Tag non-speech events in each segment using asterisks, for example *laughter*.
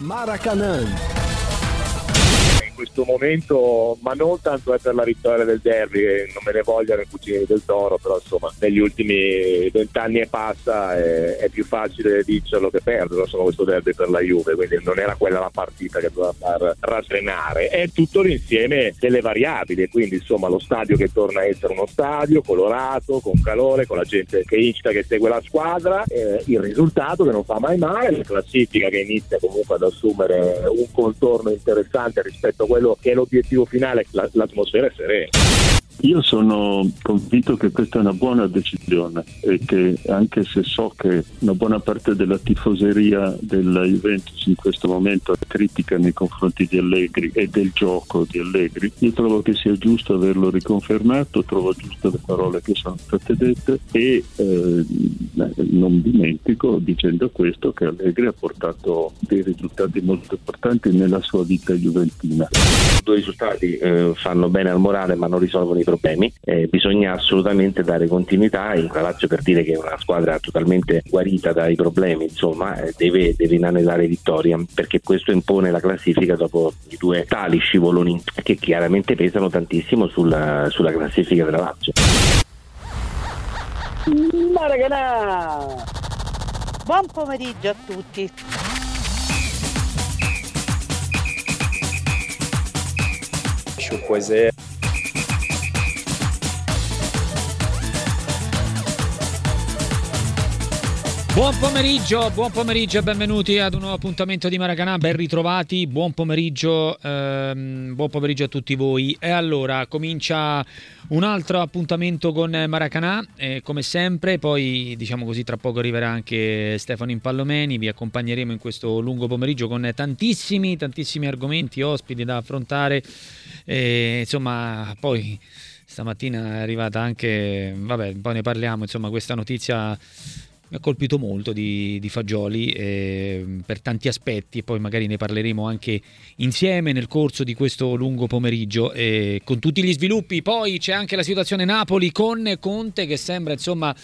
Maracanã questo momento, ma non tanto è per la vittoria del derby, non me ne vogliono i cugini del Toro, però insomma negli ultimi vent'anni e passa è, è, più facile vincerlo che perderlo, insomma questo derby per la Juve, quindi non era quella la partita che doveva far rassenare, è tutto l'insieme delle variabili, quindi insomma lo stadio che torna a essere uno stadio colorato, con calore, con la gente che incita, che segue la squadra, eh, il risultato che non fa mai male, la classifica che inizia comunque ad assumere un contorno interessante rispetto a quello che è l'obiettivo finale, l'atmosfera è serena. Io sono convinto che questa è una buona decisione e che anche se so che una buona parte della tifoseria della Juventus in questo momento è critica nei confronti di Allegri e del gioco di Allegri, io trovo che sia giusto averlo riconfermato, trovo giuste le parole che sono state dette e eh, non dimentico dicendo questo che Allegri ha portato dei risultati molto importanti nella sua vita juventina. Due risultati eh, fanno bene al morale ma non risolvono i problemi, eh, bisogna assolutamente dare continuità in la Lazio per dire che è una squadra totalmente guarita dai problemi, insomma eh, deve, deve inanellare vittoria perché questo impone la classifica dopo i due tali scivoloni che chiaramente pesano tantissimo sulla, sulla classifica della Lazio. Maracanà! Buon pomeriggio a tutti! Pois Buon pomeriggio, buon pomeriggio e benvenuti ad un nuovo appuntamento di Maracanà, ben ritrovati, buon pomeriggio, ehm, buon pomeriggio a tutti voi. E allora comincia un altro appuntamento con Maracanà, eh, come sempre, poi diciamo così tra poco arriverà anche Stefano Impallomeni, vi accompagneremo in questo lungo pomeriggio con tantissimi, tantissimi argomenti, ospiti da affrontare, e, insomma poi stamattina è arrivata anche, vabbè poi ne parliamo, insomma questa notizia mi ha colpito molto di, di Fagioli eh, per tanti aspetti e poi magari ne parleremo anche insieme nel corso di questo lungo pomeriggio eh, con tutti gli sviluppi. Poi c'è anche la situazione Napoli con Conte che sembra insomma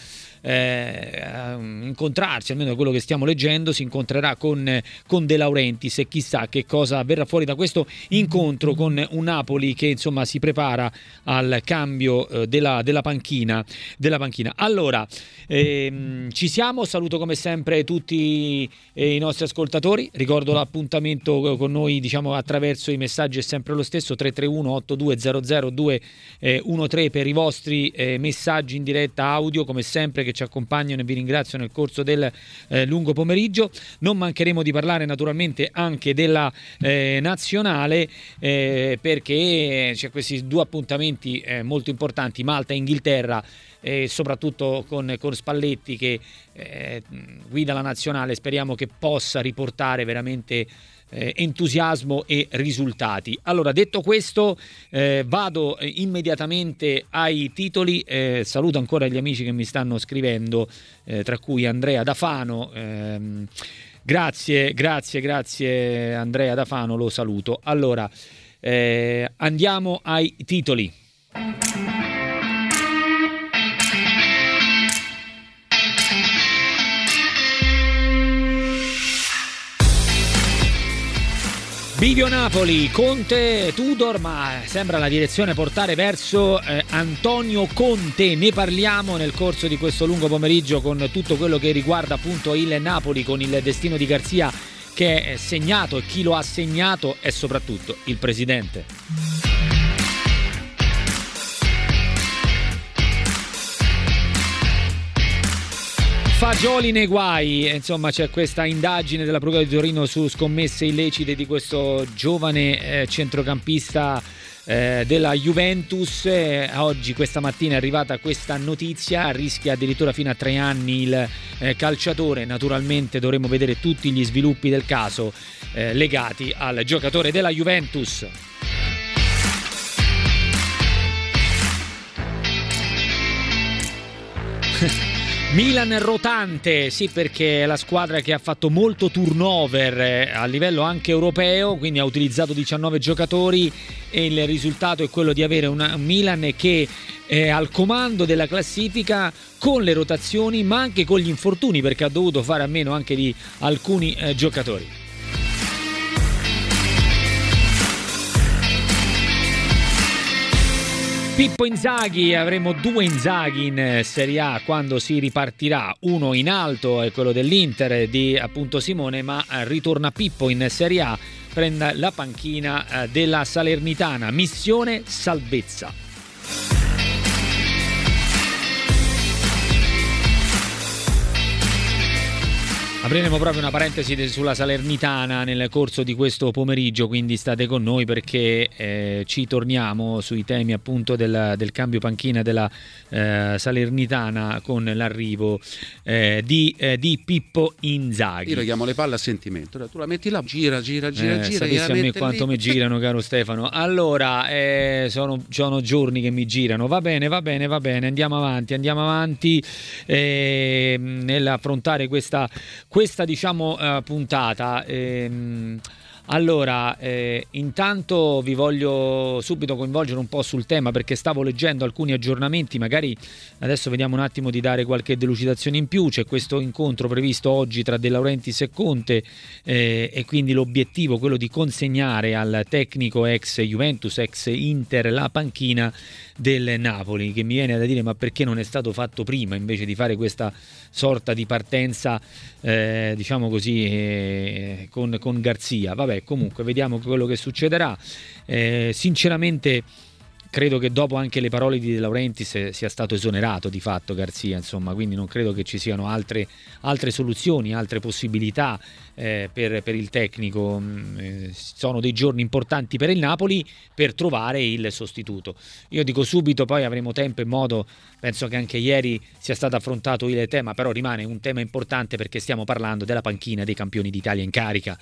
eh, incontrarsi, almeno quello che stiamo leggendo, si incontrerà con, con De Laurentiis e chissà che cosa verrà fuori da questo incontro con un Napoli che insomma si prepara al cambio eh, della, della, panchina, della panchina. Allora, ehm, ci siamo, saluto come sempre tutti eh, i nostri ascoltatori, ricordo l'appuntamento con noi diciamo attraverso i messaggi è sempre lo stesso 331 8200 213 per i vostri eh, messaggi in diretta audio come sempre che ci accompagnano e vi ringrazio nel corso del eh, lungo pomeriggio. Non mancheremo di parlare naturalmente anche della eh, nazionale eh, perché c'è questi due appuntamenti eh, molto importanti, Malta e Inghilterra. E soprattutto con, con Spalletti che eh, guida la nazionale, speriamo che possa riportare veramente eh, entusiasmo e risultati. Allora, detto questo, eh, vado eh, immediatamente ai titoli. Eh, saluto ancora gli amici che mi stanno scrivendo, eh, tra cui Andrea Dafano. Ehm, grazie, grazie, grazie Andrea Dafano, lo saluto. Allora, eh, andiamo ai titoli. Bivio Napoli, Conte, Tudor, ma sembra la direzione portare verso eh, Antonio Conte. Ne parliamo nel corso di questo lungo pomeriggio con tutto quello che riguarda appunto il Napoli, con il destino di Garzia che è segnato e chi lo ha segnato è soprattutto il presidente. Fagioli nei guai, insomma c'è questa indagine della Procura di Torino su scommesse illecite di questo giovane eh, centrocampista eh, della Juventus. Eh, oggi, questa mattina, è arrivata questa notizia, rischia addirittura fino a tre anni il eh, calciatore. Naturalmente dovremo vedere tutti gli sviluppi del caso eh, legati al giocatore della Juventus. *laughs* Milan rotante, sì perché è la squadra che ha fatto molto turnover eh, a livello anche europeo, quindi ha utilizzato 19 giocatori e il risultato è quello di avere un Milan che è al comando della classifica con le rotazioni ma anche con gli infortuni perché ha dovuto fare a meno anche di alcuni eh, giocatori. Pippo Inzaghi, avremo due Inzaghi in Serie A quando si ripartirà, uno in alto è quello dell'Inter di appunto Simone, ma ritorna Pippo in Serie A, prende la panchina eh, della Salernitana, missione salvezza. Apriremo proprio una parentesi sulla Salernitana nel corso di questo pomeriggio, quindi state con noi perché eh, ci torniamo sui temi appunto del, del cambio panchina della eh, Salernitana con l'arrivo eh, di, eh, di, Pippo Inzaghi. Io lo chiamo le palle a sentimento, tu la metti là, gira, gira, gira, eh, gira. Sapessi a me quanto lì. mi girano, caro *laughs* Stefano. Allora, eh, sono, sono, giorni che mi girano, va bene, va bene, va bene, andiamo avanti, andiamo avanti nell'affrontare questa questa diciamo uh, puntata ehm, allora, eh, intanto vi voglio subito coinvolgere un po' sul tema perché stavo leggendo alcuni aggiornamenti, magari adesso vediamo un attimo di dare qualche delucidazione in più, c'è questo incontro previsto oggi tra De Laurentiis e Conte eh, e quindi l'obiettivo quello di consegnare al tecnico ex Juventus, ex Inter la panchina del Napoli, che mi viene da dire ma perché non è stato fatto prima invece di fare questa sorta di partenza, eh, diciamo così, eh, con, con Garzia. Vabbè, comunque vediamo quello che succederà. Eh, sinceramente credo che dopo anche le parole di De Laurentiis sia stato esonerato di fatto Garzia, insomma, quindi non credo che ci siano altre, altre soluzioni, altre possibilità eh, per, per, il tecnico. Mm, eh, sono dei giorni importanti per il Napoli per trovare il sostituto. Io dico subito, poi avremo tempo e modo, penso che anche ieri sia stato affrontato il tema, però rimane un tema importante perché stiamo parlando della panchina dei campioni d'Italia in carica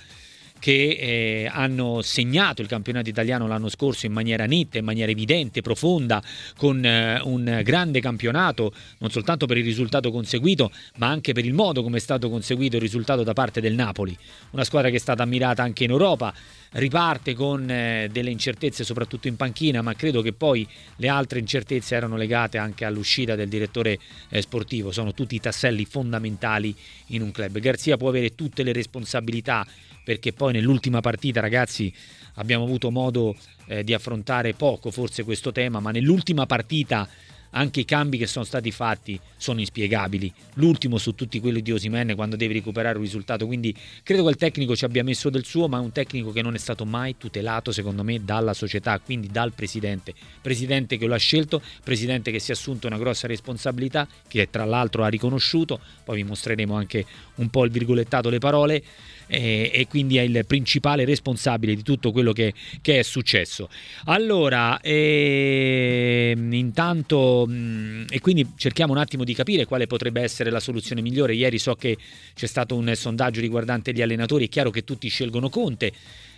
che eh, hanno segnato il campionato italiano l'anno scorso in maniera netta, in maniera evidente, profonda, con eh, un grande campionato, non soltanto per il risultato conseguito, ma anche per il modo come è stato conseguito il risultato da parte del Napoli. Una squadra che è stata ammirata anche in Europa, riparte con eh, delle incertezze soprattutto in panchina, ma credo che poi le altre incertezze erano legate anche all'uscita del direttore eh, sportivo, sono tutti i tasselli fondamentali in un club. Garzia può avere tutte le responsabilità perché poi nell'ultima partita ragazzi abbiamo avuto modo eh, di affrontare poco forse questo tema, ma nell'ultima partita anche i cambi che sono stati fatti sono inspiegabili. L'ultimo su tutti quelli di Osimene quando deve recuperare un risultato. Quindi credo che il tecnico ci abbia messo del suo, ma è un tecnico che non è stato mai tutelato, secondo me, dalla società, quindi dal presidente. Presidente che lo ha scelto, presidente che si è assunto una grossa responsabilità, che tra l'altro ha riconosciuto. Poi vi mostreremo anche un po' il virgolettato le parole eh, e quindi è il principale responsabile di tutto quello che, che è successo. Allora, eh, intanto, mh, mm, e quindi cerchiamo un attimo di capire quale potrebbe essere la soluzione migliore. Ieri so che c'è stato un sondaggio riguardante gli allenatori, è chiaro che tutti scelgono Conte.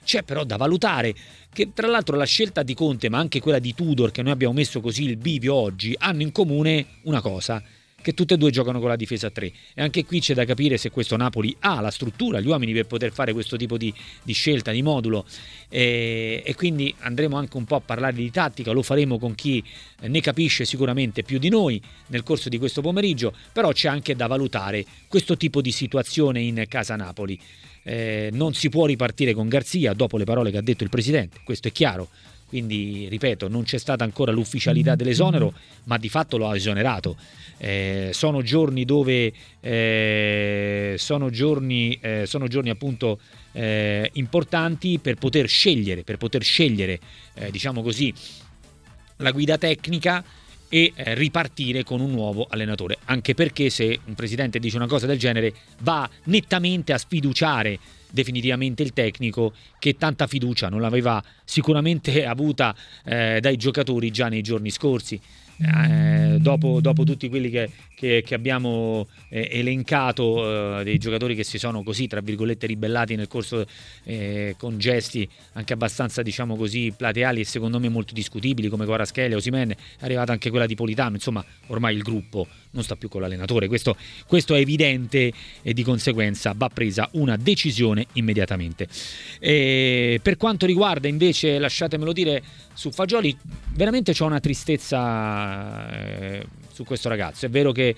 C'è però da valutare che tra l'altro la scelta di Conte, ma anche quella di Tudor, che noi abbiamo messo così il bivio oggi, hanno in comune una cosa, che tutte e due giocano con la difesa a 3 e anche qui c'è da capire se questo Napoli ha la struttura, gli uomini per poter fare questo tipo di, di scelta, di modulo. E, e, quindi andremo anche un po' a parlare di tattica, lo faremo con chi ne capisce sicuramente più di noi nel corso di questo pomeriggio, però c'è anche da valutare questo tipo di situazione in casa Napoli. Eh, non si può ripartire con Garzia dopo le parole che ha detto il presidente, questo è chiaro quindi, ripeto, non c'è stata ancora l'ufficialità mm-hmm. dell'esonero, ma di fatto lo ha esonerato. Eh, sono giorni dove eh, sono giorni, eh, sono giorni appunto eh, importanti per poter scegliere, per poter scegliere, eh, diciamo così, la guida tecnica e eh, ripartire con un nuovo allenatore. Anche perché se un presidente dice una cosa del genere va nettamente a sfiduciare definitivamente il tecnico che tanta fiducia non l'aveva sicuramente *laughs* avuta eh, dai giocatori già nei giorni scorsi. Eh, dopo, dopo, tutti quelli che, che, che abbiamo eh, elencato, eh, dei giocatori che si sono così, tra virgolette, ribellati nel corso eh, con gesti anche abbastanza, diciamo così, plateali e secondo me molto discutibili, come Guaraschelia, Osimen, è arrivata anche quella di Politano, insomma, ormai il gruppo non sta più con l'allenatore, questo, questo è evidente e di conseguenza va presa una decisione immediatamente. E per quanto riguarda invece, lasciatemelo dire, su Fagioli, veramente c'ho una tristezza eh, su questo ragazzo. È vero che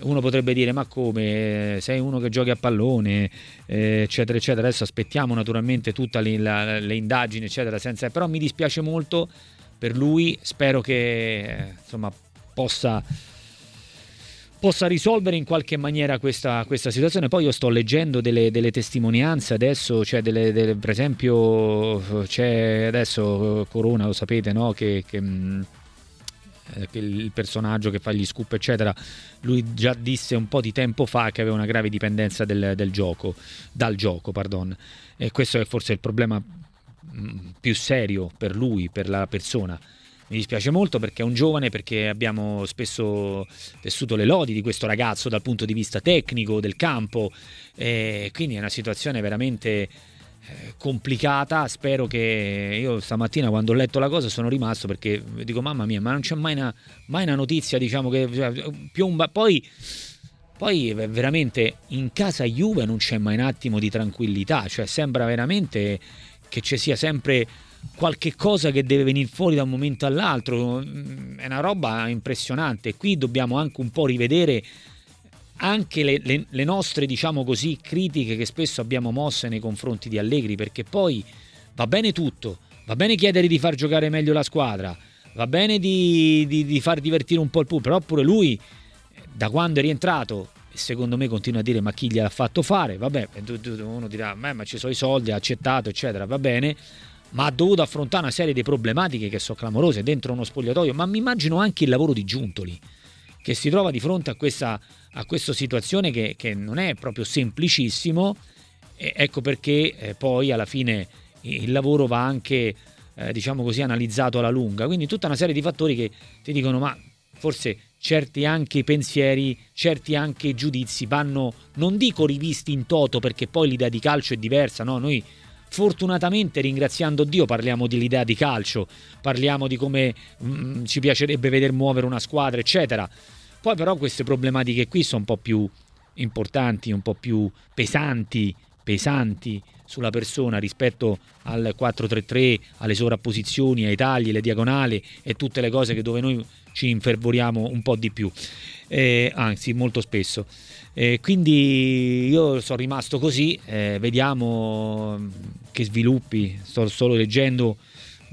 uno potrebbe dire ma come sei uno che giochi a pallone eh, eccetera eccetera adesso aspettiamo naturalmente tutte le, le, indagini eccetera senza... però mi dispiace molto per lui, spero che eh, insomma, possa possa risolvere in qualche maniera questa, questa, situazione. Poi io sto leggendo delle, delle testimonianze adesso, cioè delle, delle, per esempio c'è adesso Corona, lo sapete, no? che, che, mm, eh, il personaggio che fa gli scoop, eccetera, lui già disse un po' di tempo fa che aveva una grave dipendenza del, del gioco, dal gioco, pardon. E questo è forse il problema mm, più serio per lui, per la persona mi dispiace molto perché è un giovane, perché abbiamo spesso tessuto le lodi di questo ragazzo dal punto di vista tecnico del campo, e quindi è una situazione veramente eh, complicata. Spero che io stamattina quando ho letto la cosa sono rimasto perché dico mamma mia, ma non c'è mai una, mai una notizia, diciamo che cioè, piomba. Poi, poi veramente in casa Juve non c'è mai un attimo di tranquillità, cioè sembra veramente che ci sia sempre qualche cosa che deve venire fuori da un momento all'altro. Mm, è una roba impressionante. Qui dobbiamo anche un po' rivedere anche le, le, le, nostre, diciamo così, critiche che spesso abbiamo mosse nei confronti di Allegri, perché poi va bene tutto, va bene chiedere di far giocare meglio la squadra, va bene di, di, di far divertire un po' il pubblico, però pure lui, da quando è rientrato, secondo me continua a dire ma chi gliel'ha fatto fare, vabbè, uno dirà ma ci sono i soldi, ha accettato, eccetera, va bene, ma ha dovuto affrontare una serie di problematiche che sono clamorose dentro uno spogliatoio, ma mi immagino anche il lavoro di Giuntoli, che si trova di fronte a questa, a questa situazione che, che, non è proprio semplicissimo, e ecco perché eh, poi alla fine il lavoro va anche, eh, diciamo così, analizzato alla lunga, quindi tutta una serie di fattori che ti dicono ma forse certi anche pensieri, certi anche giudizi vanno, non dico rivisti in toto perché poi l'idea di calcio è diversa, no? Noi Fortunatamente, ringraziando Dio, parliamo dell'idea di calcio, parliamo di come mh, mm, ci piacerebbe vedere muovere una squadra, eccetera. Poi però queste problematiche qui sono un po' più importanti, un po' più pesanti, pesanti sulla persona rispetto al 4-3-3, alle sovrapposizioni, ai tagli, alle diagonali e tutte le cose che dove noi ci infervoriamo un po' di più, eh, anzi molto spesso. Eh, quindi io sono rimasto così, eh, vediamo che sviluppi, sto solo leggendo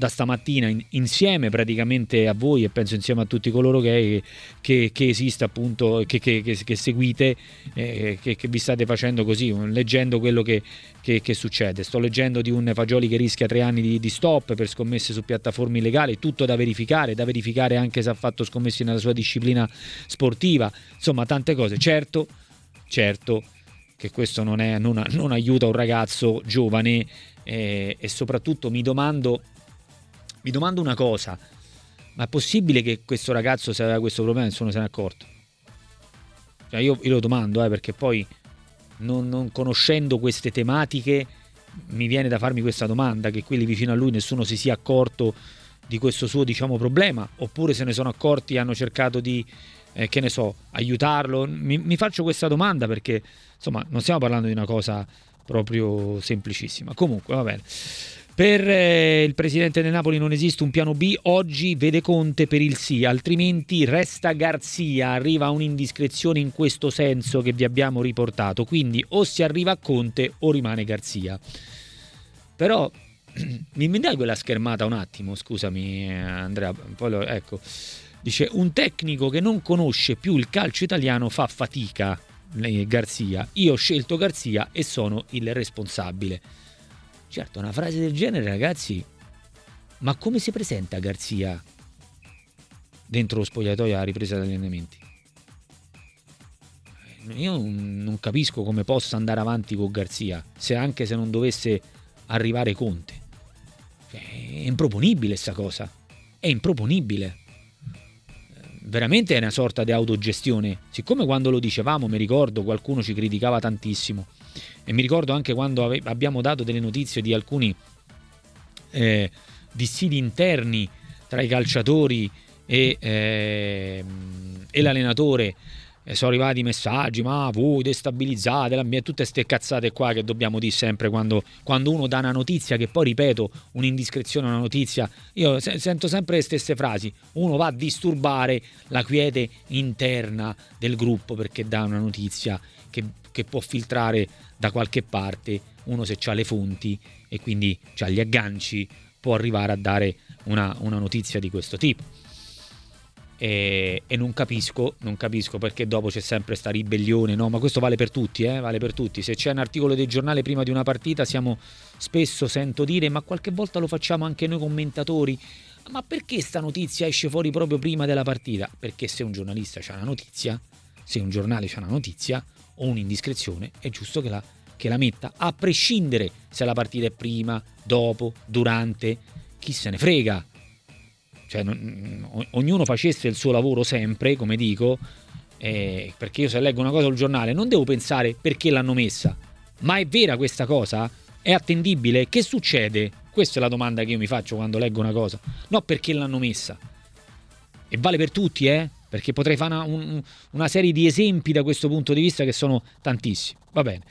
da stamattina in, insieme praticamente a voi e penso insieme a tutti coloro che, che, che esiste appunto, che, che seguite, eh, che, vi state facendo così, leggendo quello che, succede. Sto leggendo di un Fagioli che rischia tre anni di, di, stop per scommesse su piattaforme illegali, tutto da verificare, da verificare anche se ha fatto scommesse nella sua disciplina sportiva, insomma tante cose. Certo, certo che questo non, è, non, non aiuta un ragazzo giovane eh, e soprattutto mi domando, mi domando una cosa, ma è possibile che questo ragazzo se aveva questo problema nessuno se ne è accorto? Cioè io, io, lo domando eh, perché poi non, non conoscendo queste tematiche mi viene da farmi questa domanda, che quelli vicino a lui nessuno si sia accorto di questo suo diciamo, problema, oppure se ne sono accorti e hanno cercato di eh, che ne so, aiutarlo? Mi, mi, faccio questa domanda perché insomma non stiamo parlando di una cosa proprio semplicissima. Comunque, va bene. Per eh, il presidente del Napoli non esiste un piano B, oggi vede Conte per il sì, altrimenti resta Garzia, arriva un'indiscrezione in questo senso che vi abbiamo riportato, quindi o si arriva a Conte o rimane Garzia. Però *clears throat* mi dai quella schermata un attimo, scusami eh, Andrea, poi lo, ecco. Dice un tecnico che non conosce più il calcio italiano fa fatica, Garzia. Io ho scelto Garzia e sono il responsabile. Certo, una frase del genere, ragazzi, ma come si presenta Garzia dentro lo spogliatoio alla ripresa degli allenamenti? Io non capisco come possa andare avanti con Garzia, se anche se non dovesse arrivare Conte. Cioè, è improponibile questa cosa. È improponibile veramente è una sorta di autogestione. Siccome quando lo dicevamo, mi ricordo, qualcuno ci criticava tantissimo. E mi ricordo anche quando ave- abbiamo dato delle notizie di alcuni eh, dissidi interni tra i calciatori e, eh, e l'allenatore e sono arrivati messaggi, ma voi destabilizzate l'ambiente, tutte queste cazzate qua che dobbiamo dire sempre quando, quando, uno dà una notizia, che poi ripeto, un'indiscrezione, una notizia, io se- sento sempre le stesse frasi, uno va a disturbare la quiete interna del gruppo perché dà una notizia che, che può filtrare da qualche parte, uno se ha le fonti e quindi ha gli agganci, può arrivare a dare una, una notizia di questo tipo. E, e, non capisco, non capisco perché dopo c'è sempre sta ribellione, no? Ma questo vale per tutti, eh? Vale per tutti. Se c'è un articolo del giornale prima di una partita, siamo spesso sento dire, ma qualche volta lo facciamo anche noi commentatori. Ma perché sta notizia esce fuori proprio prima della partita? Perché se un giornalista ha una notizia, se un giornale ha una notizia o un'indiscrezione, è giusto che la, che la metta, a prescindere se la partita è prima, dopo, durante, chi se ne frega cioè, non, ognuno facesse il suo lavoro sempre, come dico, eh, perché io se leggo una cosa sul giornale non devo pensare perché l'hanno messa, ma è vera questa cosa? È attendibile? Che succede? Questa è la domanda che io mi faccio quando leggo una cosa, no perché l'hanno messa. E vale per tutti, eh? Perché potrei fare una, un, una serie di esempi da questo punto di vista che sono tantissimi. Va bene.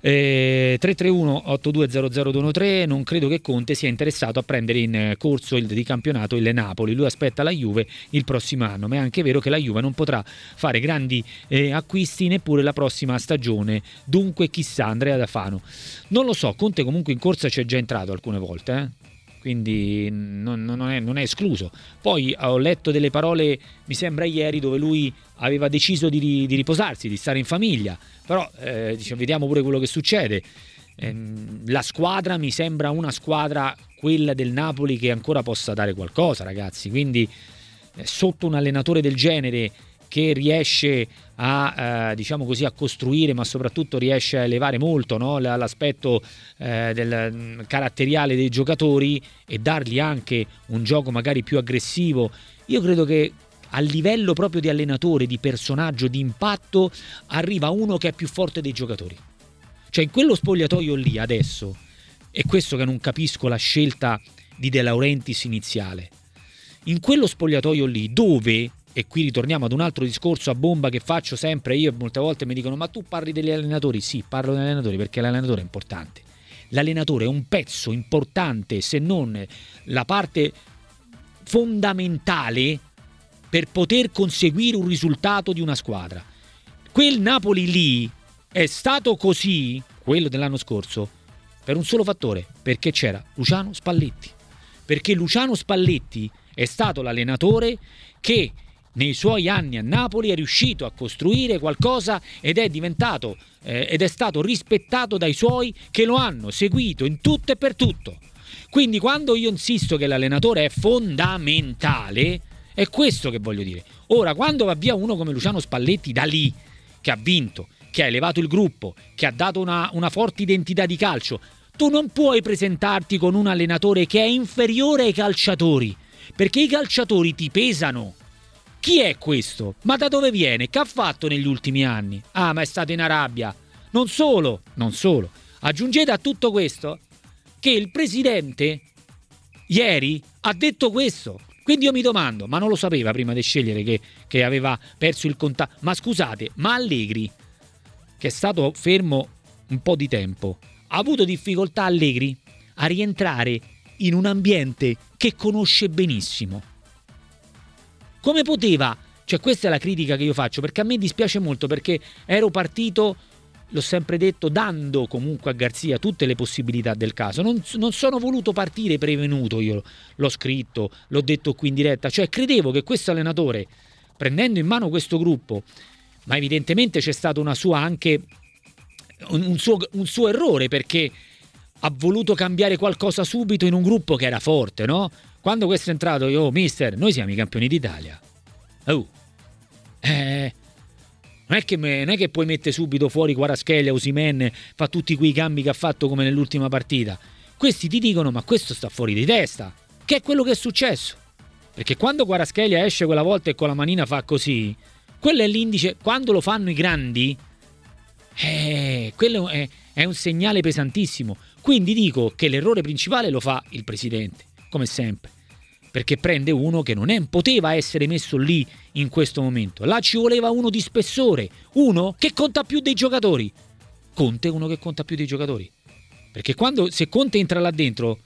Eh, 331-8200-213. Non credo che Conte sia interessato a prendere in corso il, di campionato il Napoli. Lui aspetta la Juve il prossimo anno. Ma è anche vero che la Juve non potrà fare grandi eh, acquisti neppure la prossima stagione. Dunque, chissà, Andrea Dafano. Non lo so. Conte comunque in corsa c'è già entrato alcune volte. Eh? Quindi non, non, è, non, è, escluso. Poi ho letto delle parole, mi sembra ieri, dove lui aveva deciso di, di riposarsi, di stare in famiglia, però eh, diciamo, vediamo pure quello che succede. Eh, la squadra mi sembra una squadra, quella del Napoli, che ancora possa dare qualcosa, ragazzi, quindi eh, sotto un allenatore del genere che riesce a, eh, diciamo così, a costruire, ma soprattutto riesce a elevare molto no? l'aspetto eh, del, mm, caratteriale dei giocatori e dargli anche un gioco magari più aggressivo. Io credo che a livello proprio di allenatore, di personaggio, di impatto, arriva uno che è più forte dei giocatori. Cioè in quello spogliatoio lì adesso, è questo che non capisco la scelta di De Laurentiis iniziale, in quello spogliatoio lì dove e qui ritorniamo ad un altro discorso a bomba che faccio sempre io e molte volte mi dicono ma tu parli degli allenatori? Sì, parlo degli allenatori perché l'allenatore è importante. L'allenatore è un pezzo importante, se non la parte fondamentale per poter conseguire un risultato di una squadra. Quel Napoli lì è stato così, quello dell'anno scorso, per un solo fattore, perché c'era Luciano Spalletti. Perché Luciano Spalletti è stato l'allenatore che nei suoi anni a Napoli è riuscito a costruire qualcosa ed è diventato eh, ed è stato rispettato dai suoi che lo hanno seguito in tutto e per tutto. Quindi quando io insisto che l'allenatore è fondamentale, è questo che voglio dire. Ora, quando va via uno come Luciano Spalletti da lì, che ha vinto, che ha elevato il gruppo, che ha dato una, una forte identità di calcio, tu non puoi presentarti con un allenatore che è inferiore ai calciatori, perché i calciatori ti pesano chi è questo? Ma da dove viene? Che ha fatto negli ultimi anni? Ah, ma è stato in Arabia. Non solo, non solo. Aggiungete a tutto questo che il presidente ieri ha detto questo. Quindi io mi domando, ma non lo sapeva prima di scegliere che, che aveva perso il contatto. Ma scusate, ma Allegri, che è stato fermo un po' di tempo, ha avuto difficoltà Allegri a rientrare in un ambiente che conosce benissimo come poteva? Cioè questa è la critica che io faccio, perché a me dispiace molto perché ero partito, l'ho sempre detto, dando comunque a Garzia tutte le possibilità del caso. Non, non sono voluto partire prevenuto, io l'ho scritto, l'ho detto qui in diretta, cioè credevo che questo allenatore, prendendo in mano questo gruppo, ma evidentemente c'è stato una sua anche un, suo, un suo errore perché ha voluto cambiare qualcosa subito in un gruppo che era forte, no? Quando questo è entrato, io, oh, mister, noi siamo i campioni d'Italia. Oh, eh, non è, che non è che puoi mettere subito fuori Quaraschelia, Osimen, fa tutti quei cambi che ha fatto come nell'ultima partita. Questi ti dicono, ma questo sta fuori di testa. Che è quello che è successo. Perché quando Quaraschelia esce quella volta e con la manina fa così, quello è l'indice. Quando lo fanno i grandi, eh, quello è, è un segnale pesantissimo. Quindi dico che l'errore principale lo fa il presidente, come sempre perché prende uno che non è, poteva essere messo lì in questo momento. Là ci voleva uno di spessore, uno che conta più dei giocatori. Conte è uno che conta più dei giocatori. Perché quando, se Conte entra là dentro,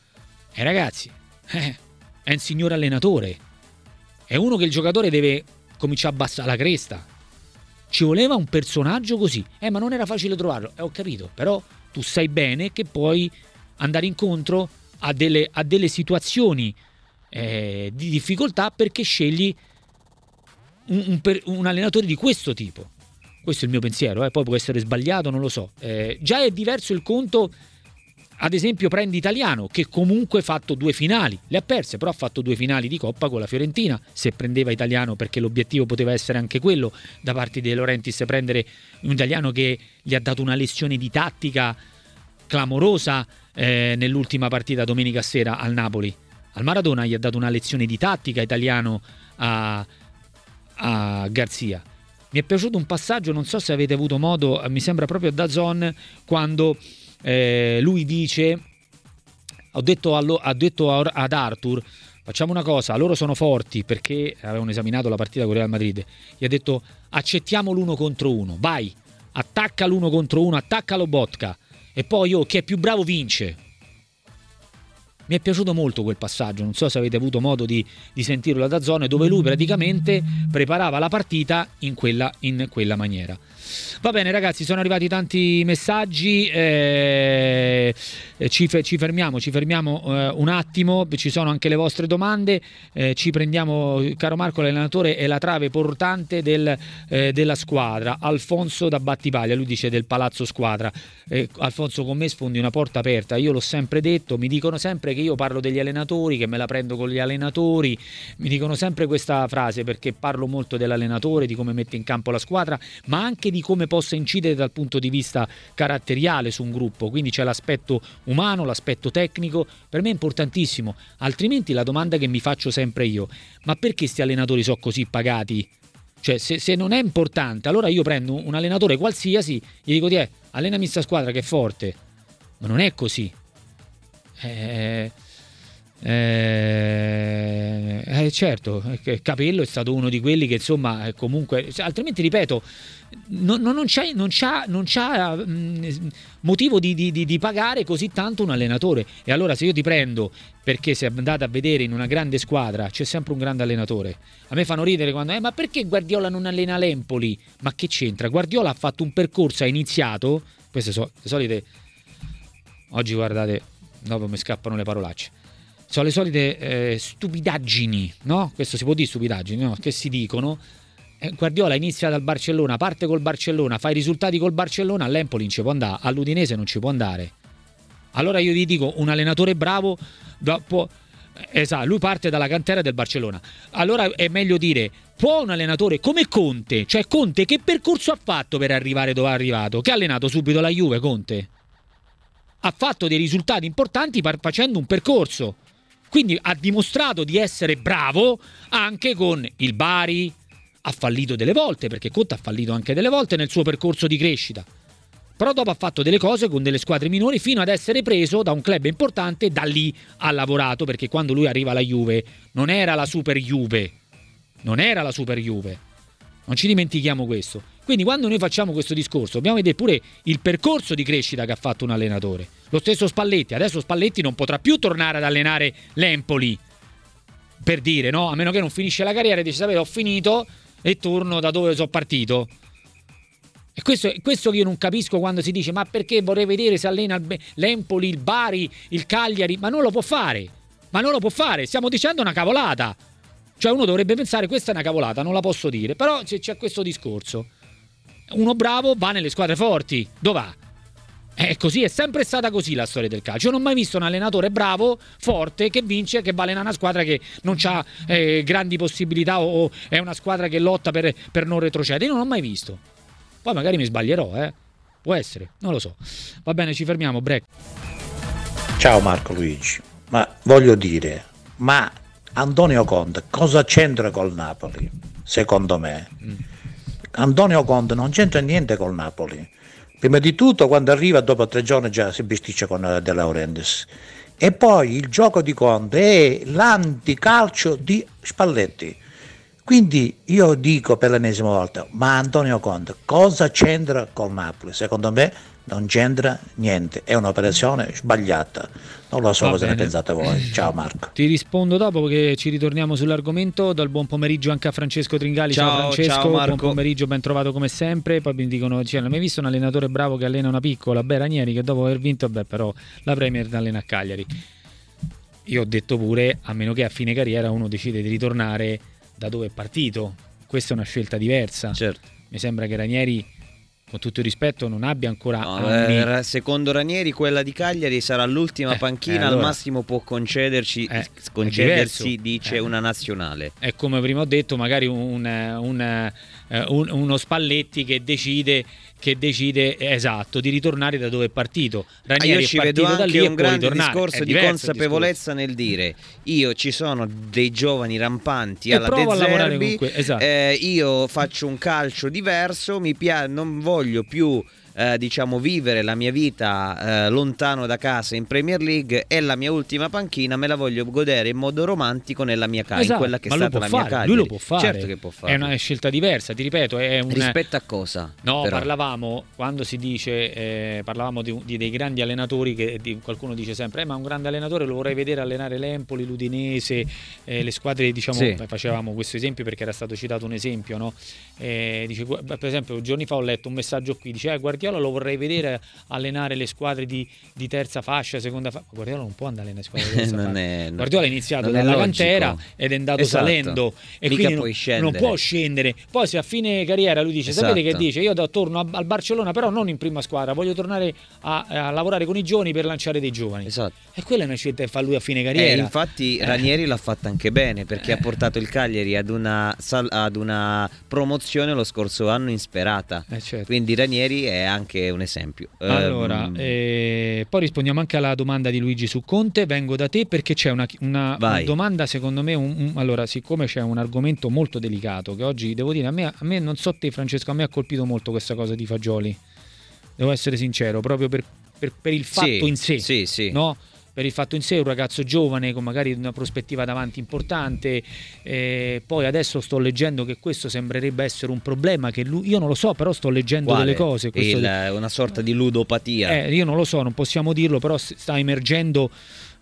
eh ragazzi, eh, è un signor allenatore. È uno che il giocatore deve cominciare a abbassare la cresta. Ci voleva un personaggio così. Eh, ma non era facile trovarlo. Eh, ho capito. Però tu sai bene che puoi andare incontro a delle, a delle situazioni eh, di difficoltà perché scegli un, un, un, allenatore di questo tipo. Questo è il mio pensiero, eh? poi può essere sbagliato, non lo so. Eh, già è diverso il conto, ad esempio prendi Italiano, che comunque ha fatto due finali, le ha perse, però ha fatto due finali di Coppa con la Fiorentina, se prendeva Italiano perché l'obiettivo poteva essere anche quello da parte di Laurentis, prendere un Italiano che gli ha dato una lezione di tattica clamorosa eh, nell'ultima partita domenica sera al Napoli. Al Maradona gli ha dato una lezione di tattica italiano a, a Garzia. Mi è piaciuto un passaggio, non so se avete avuto modo, mi sembra proprio da Zon, quando eh, lui dice, ho detto, allo, ha detto ad Arthur, facciamo una cosa, loro sono forti perché avevano esaminato la partita con Real Madrid, gli ha detto accettiamo l'uno contro uno, vai, attacca l'uno contro uno, attacca lo Botka e poi oh, chi è più bravo vince. Mi è piaciuto molto quel passaggio, non so se avete avuto modo di, di sentirlo da zone, dove lui praticamente preparava la partita in quella, in quella maniera. Va bene ragazzi, sono arrivati tanti messaggi, eh, ci, ci, fermiamo, ci fermiamo eh, un attimo, ci sono anche le vostre domande, eh, ci prendiamo, caro Marco, l'allenatore è la trave portante del, eh, della squadra, Alfonso da Battipaglia, lui dice del Palazzo Squadra, eh, Alfonso con me sfondi una porta aperta, io l'ho sempre detto, mi dicono sempre che io parlo degli allenatori, che me la prendo con gli allenatori, mi dicono sempre questa frase perché parlo molto dell'allenatore, di come mette in campo la squadra, ma anche di come possa incidere dal punto di vista caratteriale su un gruppo, quindi c'è l'aspetto umano, l'aspetto tecnico, per me è importantissimo, altrimenti la domanda che mi faccio sempre io, ma perché questi allenatori sono così pagati? Cioè, se, se, non è importante, allora io prendo un allenatore qualsiasi, gli dico, eh, allenami questa squadra che è forte. Ma non è così. Eh, eh, eh, certo, Capello è stato uno di quelli che insomma comunque, altrimenti ripeto, non, non, c'è, non c'ha, non c'ha mh, motivo di, di, di, pagare così tanto un allenatore. E allora se io ti prendo, perché se andate a vedere in una grande squadra c'è sempre un grande allenatore. A me fanno ridere quando, eh, ma perché Guardiola non allena l'Empoli? Ma che c'entra? Guardiola ha fatto un percorso, ha iniziato, queste sono le solite... Oggi guardate, dopo mi scappano le parolacce sono le solite eh, stupidaggini, no? Questo si può dire stupidaggini, no? Che si dicono. Eh, Guardiola inizia dal Barcellona, parte col Barcellona, fa i risultati col Barcellona, all'Empoli non ci può andare, all'Udinese non ci può andare. Allora io vi dico, un allenatore bravo può, Esatto, lui parte dalla cantera del Barcellona. Allora è meglio dire, può un allenatore come Conte, cioè Conte che percorso ha fatto per arrivare dove è arrivato? Che ha allenato subito la Juve, Conte? Ha fatto dei risultati importanti facendo un percorso. Quindi ha dimostrato di essere bravo anche con il Bari, ha fallito delle volte, perché Conte ha fallito anche delle volte nel suo percorso di crescita. Però dopo ha fatto delle cose con delle squadre minori fino ad essere preso da un club importante da lì ha lavorato, perché quando lui arriva alla Juve non era la Super Juve, non era la Super Juve. Non ci dimentichiamo questo. Quindi quando noi facciamo questo discorso dobbiamo vedere pure il percorso di crescita che ha fatto un allenatore. Lo stesso Spalletti, adesso Spalletti non potrà più tornare ad allenare l'Empoli. Per dire, no? A meno che non finisce la carriera e dice, sapete, ho finito e torno da dove sono partito. E questo, questo che io non capisco quando si dice, ma perché vorrei vedere se allena l'Empoli, il Bari, il Cagliari? Ma non lo può fare. Ma non lo può fare. Stiamo dicendo una cavolata. Cioè uno dovrebbe pensare, questa è una cavolata, non la posso dire. Però c'è questo discorso uno bravo va nelle squadre forti. Dove va? È così, è sempre stata così la storia del calcio. Io non ho mai visto un allenatore bravo, forte, che vince, che va a allenare una squadra che non ha eh, grandi possibilità o, o, è una squadra che lotta per, per non retrocedere. Io non l'ho mai visto. Poi magari mi sbaglierò, eh. Può essere, non lo so. Va bene, ci fermiamo, break. Ciao Marco Luigi, ma voglio dire, ma Antonio Conte cosa c'entra col Napoli? Secondo me. Mm Antonio Conte non c'entra niente col Napoli. Prima di tutto, quando arriva dopo tre giorni già si bisticcia con eh, De Laurentiis. E poi il gioco di Conte è l'anticalcio di Spalletti. Quindi io dico per l'ennesima volta, ma Antonio Conte cosa c'entra col Napoli? Secondo me non c'entra niente, è un'operazione sbagliata. Non lo so Va cosa bene. ne pensate voi. Ciao Marco. Ti rispondo dopo perché ci ritorniamo sull'argomento. Do il buon pomeriggio anche a Francesco Tringali. Ciao, ciao Francesco, ciao buon pomeriggio, ben trovato come sempre. Poi mi dicono, cioè, non hai mai visto un allenatore bravo che allena una piccola? Beh, Ranieri che dopo aver vinto, beh, però la Premier allena a Cagliari. io ho detto pure, a meno che a fine carriera uno decide di ritornare da dove è partito. Questa è una scelta diversa. Certo. Mi sembra che Ranieri, con tutto il rispetto, non abbia ancora No, anni. eh, secondo Ranieri quella di Cagliari sarà l'ultima Eh, panchina, eh, allora- al massimo può concederci, Eh, concedersi, dice, Eh. una nazionale. È come prima ho detto, magari un, un, eh, un- uno Spalletti che decide, che decide eh, esatto di ritornare da dove è partito. Ah, Ranieri io ci vedo anche un grande discorso di consapevolezza nel dire io ci sono dei giovani rampanti E alla De Zerbi, esatto. eh, io faccio un calcio diverso, mi pia- non voglio più eh, diciamo vivere la mia vita eh, lontano da casa in Premier League e la mia ultima panchina me la voglio godere in modo romantico nella mia casa, in Esatto, quella che è stata la mia fare, Cagliari. lui lo può fare. Certo che può fare. È una scelta diversa, ti ripeto, è un Rispetto a cosa? No, però? parlavamo quando si dice, eh, parlavamo di, di dei grandi allenatori che di- qualcuno dice sempre, eh, ma un grande allenatore lo vorrei vedere allenare l'Empoli, l'Udinese, eh, le squadre, diciamo, Sì. facevamo questo esempio perché era stato citato un esempio, no? Dice, per esempio, giorni fa ho letto un messaggio qui, dice, eh, Guardiola lo vorrei vedere allenare le squadre di, di terza fascia, seconda fascia. Guardiola non può andare alle squadre di *laughs* terza Non fascia. è- Guardiola è iniziato è dalla logico. cantera ed è andato Esatto. salendo e Mica quindi non, non può scendere. Poi se a fine carriera lui dice, sapete che Esatto. dice? Io torno a- al Barcellona, però non in prima squadra, voglio tornare a, a lavorare con i giovani per lanciare dei giovani. Esatto. E quella è una scelta che fa lui a fine Eh, carriera. infatti Eh. Ranieri l'ha fatta anche bene perché ha portato il Cagliari ad una, ad una promozione lo scorso anno insperata. Eh, certo. Quindi Ranieri è anche un esempio. Allora, Ehm, eh, poi rispondiamo anche alla domanda di Luigi su Conte. Vengo da te perché c'è una, una- una domanda, secondo me. un- un- allora, siccome c'è un argomento molto delicato, che oggi devo dire, a me, a me, non so te, Francesco, a me ha colpito molto questa cosa di Fagioli. Devo essere sincero, proprio per, per- per il fatto sì, in sé. Sì, sì. no? Per il fatto in sé, un ragazzo giovane con magari una prospettiva davanti importante. eh, poi adesso sto leggendo che questo sembrerebbe essere un problema. Che lui, io non lo so, però sto leggendo Quale? delle cose. questo Il- una sorta di ludopatia. eh, io non lo so, non possiamo dirlo, però sta emergendo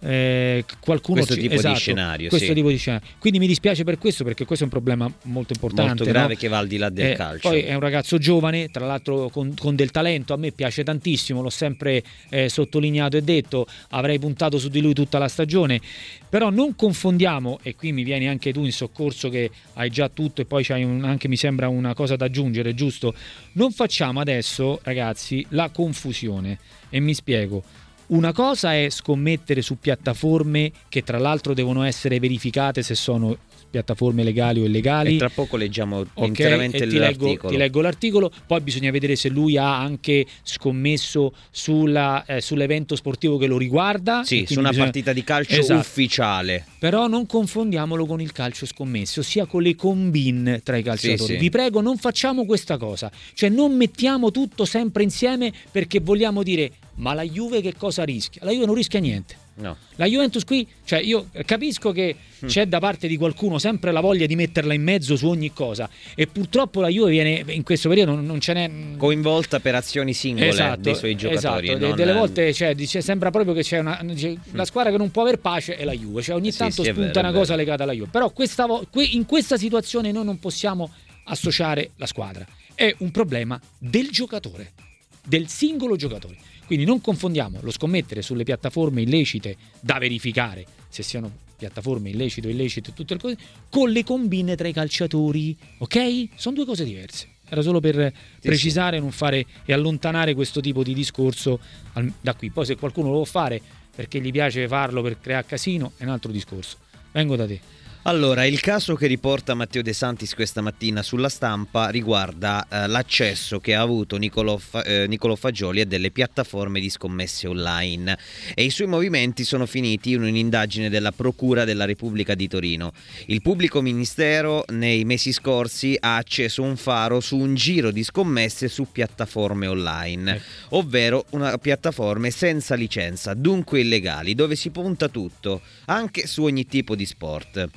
eh, qualcuno Questo ci- tipo di esatto, scenario, questo sì. tipo di scenario. Quindi mi dispiace per questo perché questo è un problema molto importante. molto grave no? che va al di là del Eh, calcio. Poi è un ragazzo giovane, tra l'altro con, con del talento, a me piace tantissimo, l'ho sempre eh, sottolineato e detto, avrei puntato su di lui tutta la stagione, però non confondiamo, e qui mi vieni anche tu in soccorso che hai già tutto e poi c'hai un- anche mi sembra una cosa da aggiungere, giusto? Non facciamo adesso, ragazzi, la confusione e mi spiego. Una cosa è scommettere su piattaforme che tra l'altro devono essere verificate se sono piattaforme legali o illegali. E tra poco leggiamo Ok, interamente ti leggo, l'articolo. ti leggo l'articolo, poi bisogna vedere se lui ha anche scommesso sulla, eh, sull'evento sportivo che lo riguarda. Sì, su una bisogna- partita di calcio Esatto. ufficiale. Però non confondiamolo con il calcio scommesso, ossia con le combin tra i calciatori. sì. Vi prego, non facciamo questa cosa. Cioè non mettiamo tutto sempre insieme perché vogliamo dire ma la Juve che cosa rischia? La Juve non rischia niente. No. La Juventus qui, cioè io capisco che Mm. c'è da parte di qualcuno sempre la voglia di metterla in mezzo su ogni cosa e purtroppo la Juve viene in questo periodo non, non ce n'è Coinvolta per azioni singole Esatto, dei suoi giocatori. esatto. Non- delle volte cioè, dice- sembra proprio che c'è una dice, la squadra che non può aver pace è la Juve, cioè ogni Sì, tanto sì, spunta vero, una cosa legata alla Juve, però questa vo- in questa situazione noi non possiamo associare la squadra, è un problema del giocatore, del singolo giocatore. Quindi non confondiamo lo scommettere sulle piattaforme illecite da verificare se siano piattaforme illecite o illecite e tutte le cose con le combine tra i calciatori, ok? Sono due cose diverse. Era solo per precisare, non fare e allontanare questo tipo di discorso da qui. Poi se qualcuno lo vuole fare perché gli piace farlo per creare casino è un altro discorso. Vengo da te. Allora, il caso che riporta Matteo De Santis questa mattina sulla stampa riguarda eh, l'accesso che ha avuto Nicolò, Fa- eh, Nicolò Fagioli a delle piattaforme di scommesse online e i suoi movimenti sono finiti in un'indagine della Procura della Repubblica di Torino. Il pubblico ministero nei mesi scorsi ha acceso un faro su un giro di scommesse su piattaforme online, ovvero una piattaforme senza licenza, dunque illegali, dove si punta tutto, anche su ogni tipo di sport.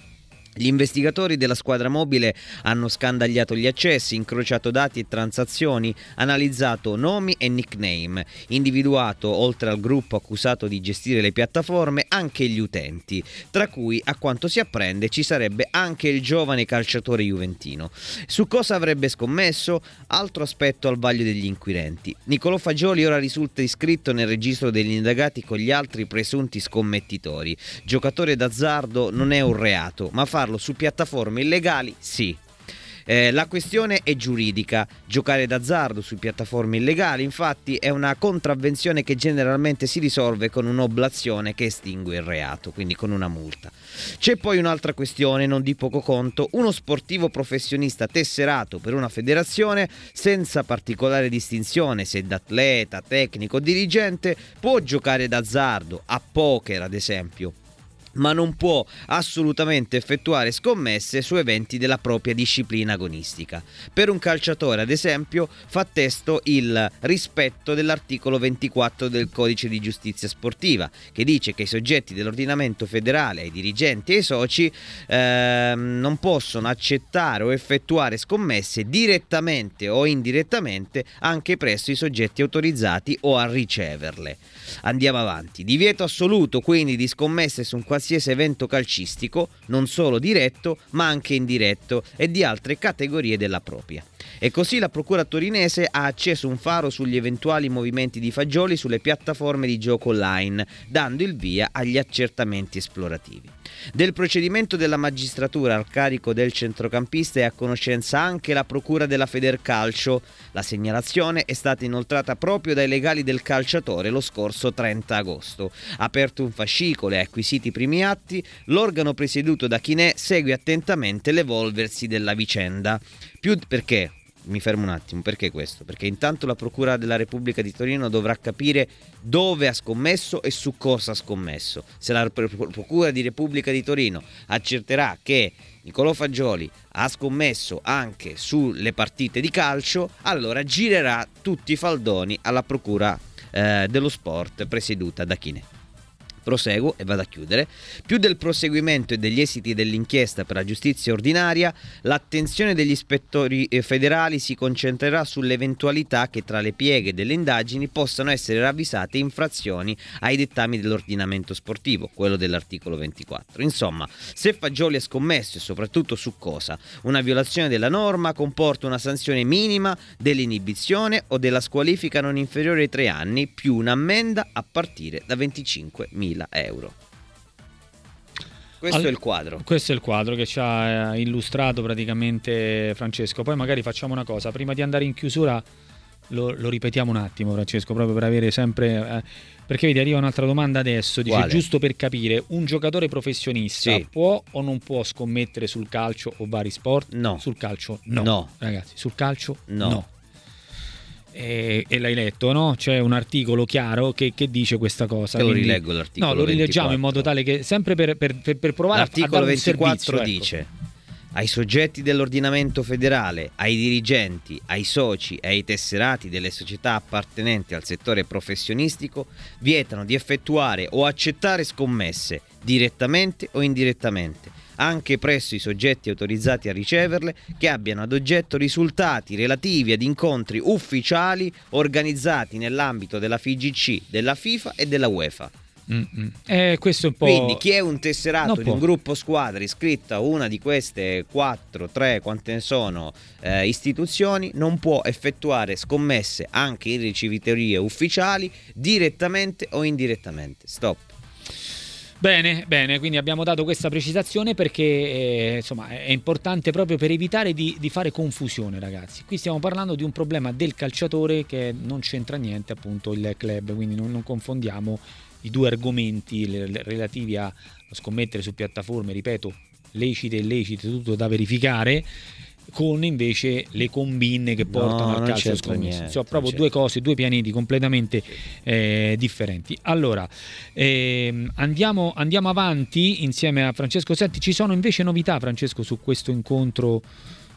Gli investigatori della squadra mobile hanno scandagliato gli accessi, incrociato dati e transazioni, analizzato nomi e nickname, individuato, oltre al gruppo accusato di gestire le piattaforme, anche gli utenti, tra cui, a quanto si apprende, ci sarebbe anche il giovane calciatore juventino. Su cosa avrebbe scommesso? Altro aspetto al vaglio degli inquirenti. Niccolò Fagioli ora risulta iscritto nel registro degli indagati con gli altri presunti scommettitori. Giocatore d'azzardo non è un reato, ma farlo su piattaforme illegali sì. Eh, la questione è giuridica. Giocare d'azzardo su piattaforme illegali, infatti, è una contravvenzione che generalmente si risolve con un'oblazione che estingue il reato, quindi con una multa. C'è poi un'altra questione, non di poco conto. Uno sportivo professionista tesserato per una federazione, senza particolare distinzione se d'atleta, tecnico o dirigente, può giocare d'azzardo, a poker ad esempio ma non può assolutamente effettuare scommesse su eventi della propria disciplina agonistica. Per un calciatore, ad esempio, fa testo il rispetto dell'articolo 24 del Codice di Giustizia Sportiva, che dice che i soggetti dell'ordinamento federale, i dirigenti e i soci eh, non possono accettare o effettuare scommesse direttamente o indirettamente anche presso i soggetti autorizzati o a riceverle. Andiamo avanti. Divieto assoluto quindi di scommesse su un qualsiasi evento calcistico, non solo diretto ma anche indiretto e di altre categorie della propria. E così la Procura torinese ha acceso un faro sugli eventuali movimenti di fagioli sulle piattaforme di gioco online, dando il via agli accertamenti esplorativi. Del procedimento della magistratura al carico del centrocampista è a conoscenza anche la Procura della Federcalcio. La segnalazione è stata inoltrata proprio dai legali del calciatore lo scorso 30 agosto. Aperto un fascicolo e acquisiti i primi atti, l'organo presieduto da Chinè segue attentamente l'evolversi della vicenda. Più perché mi fermo un attimo, perché questo? Perché intanto la Procura della Repubblica di Torino dovrà capire dove ha scommesso e su cosa ha scommesso. Se la Procura di Repubblica di Torino accerterà che Niccolò Fagioli ha scommesso anche sulle partite di calcio, allora girerà tutti i faldoni alla Procura eh, dello Sport presieduta da Chinè. Proseguo e vado a chiudere. Più del proseguimento e degli esiti dell'inchiesta per la giustizia ordinaria, l'attenzione degli ispettori eh, federali si concentrerà sull'eventualità che tra le pieghe delle indagini possano essere ravvisate infrazioni ai dettami dell'ordinamento sportivo, quello dell'articolo 24. Insomma, se Fagioli ha scommesso e soprattutto su cosa, una violazione della norma comporta una sanzione minima dell'inibizione o della squalifica non inferiore ai tre anni più un'ammenda a partire da 25.000 100.000 euro. Questo All- è il quadro. Questo è il quadro che ci ha eh, illustrato praticamente Francesco. Poi magari facciamo una cosa, prima di andare in chiusura lo, lo ripetiamo un attimo Francesco, proprio per avere sempre... Eh, perché vedi, arriva un'altra domanda adesso, dice Quale? giusto per capire, un giocatore professionista Sì. può o non può scommettere sul calcio o vari sport? No. Sul calcio no. No. Ragazzi, sul calcio No. no. E, e l'hai letto, no? C'è un articolo chiaro che, che dice questa cosa. Te lo quindi- rileggo l'articolo No, lo rileggiamo 24. in modo tale che sempre per, per- per- per provare a- a L'articolo dare un 24 servizio, ecco. dice ai soggetti dell'ordinamento federale, ai dirigenti, ai soci e ai tesserati delle società appartenenti al settore professionistico vietano di effettuare o accettare scommesse direttamente o indirettamente anche presso i soggetti autorizzati a riceverle che abbiano ad oggetto risultati relativi ad incontri ufficiali organizzati nell'ambito della FIGC, della FIFA e della UEFA. Mm, mm. Eh, questo è un po'. Quindi chi è un tesserato di un gruppo squadra iscritto a una di queste 4, 3, quante ne sono, eh, istituzioni, non può effettuare scommesse anche in ricevitorie ufficiali direttamente o indirettamente. Stop. Bene, bene, quindi abbiamo dato questa precisazione perché eh, insomma è importante proprio per evitare di, di fare confusione, ragazzi. Qui stiamo parlando di un problema del calciatore che non c'entra niente, appunto, il club, quindi non, non confondiamo i due argomenti relativi a scommettere su piattaforme, ripeto, lecite e illecite, tutto da verificare. Con invece le combine che portano No, al calcio scommesso. non proprio due cose, due pianeti completamente eh, differenti. Allora, ehm, andiamo, andiamo avanti insieme a Francesco Setti. Ci sono invece novità, Francesco, su questo incontro